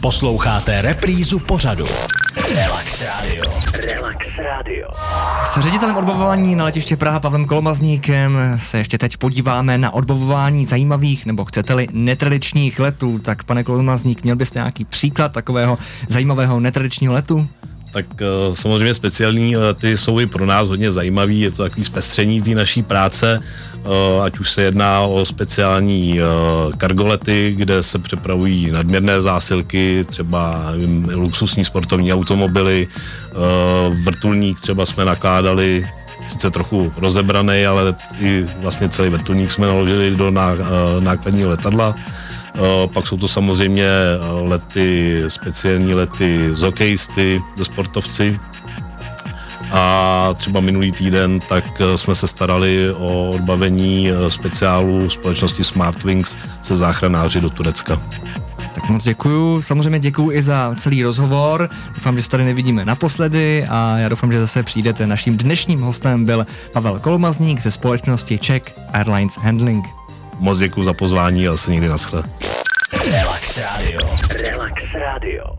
Posloucháte reprízu pořadu. Relax Radio. Relax Radio. S ředitelem odbavování na letiště Praha Pavlem Kolomazníkem se ještě teď podíváme na odbavování zajímavých nebo chcete-li netradičních letů. Tak pane Kolomazník, měl byste nějaký příklad takového zajímavého netradičního letu? Tak uh, samozřejmě speciální lety jsou i pro nás hodně zajímavý, je to takový zpestření té naší práce, uh, ať už se jedná o speciální uh, kargolety, kde se přepravují nadměrné zásilky, třeba um, luxusní sportovní automobily, uh, vrtulník třeba jsme nakládali sice trochu rozebraný, ale i vlastně celý vrtulník jsme naložili do nákladního letadla. Eh, pak jsou to samozřejmě eh, lety, speciální lety z hokejisty, ze sportovci. A třeba minulý týden tak eh, jsme se starali o odbavení speciálu společnosti Smartwings se záchranáři do Turecka. Tak moc děkuju. Samozřejmě děkuju i za celý rozhovor. Doufám, že se tady nevidíme naposledy a já doufám, že zase přijdete. Naším dnešním hostem byl Pavel Kolmazník ze společnosti Czech Airlines Handling. Moc děkuji za pozvání a se někdy naschle. Radio. Relax Radio.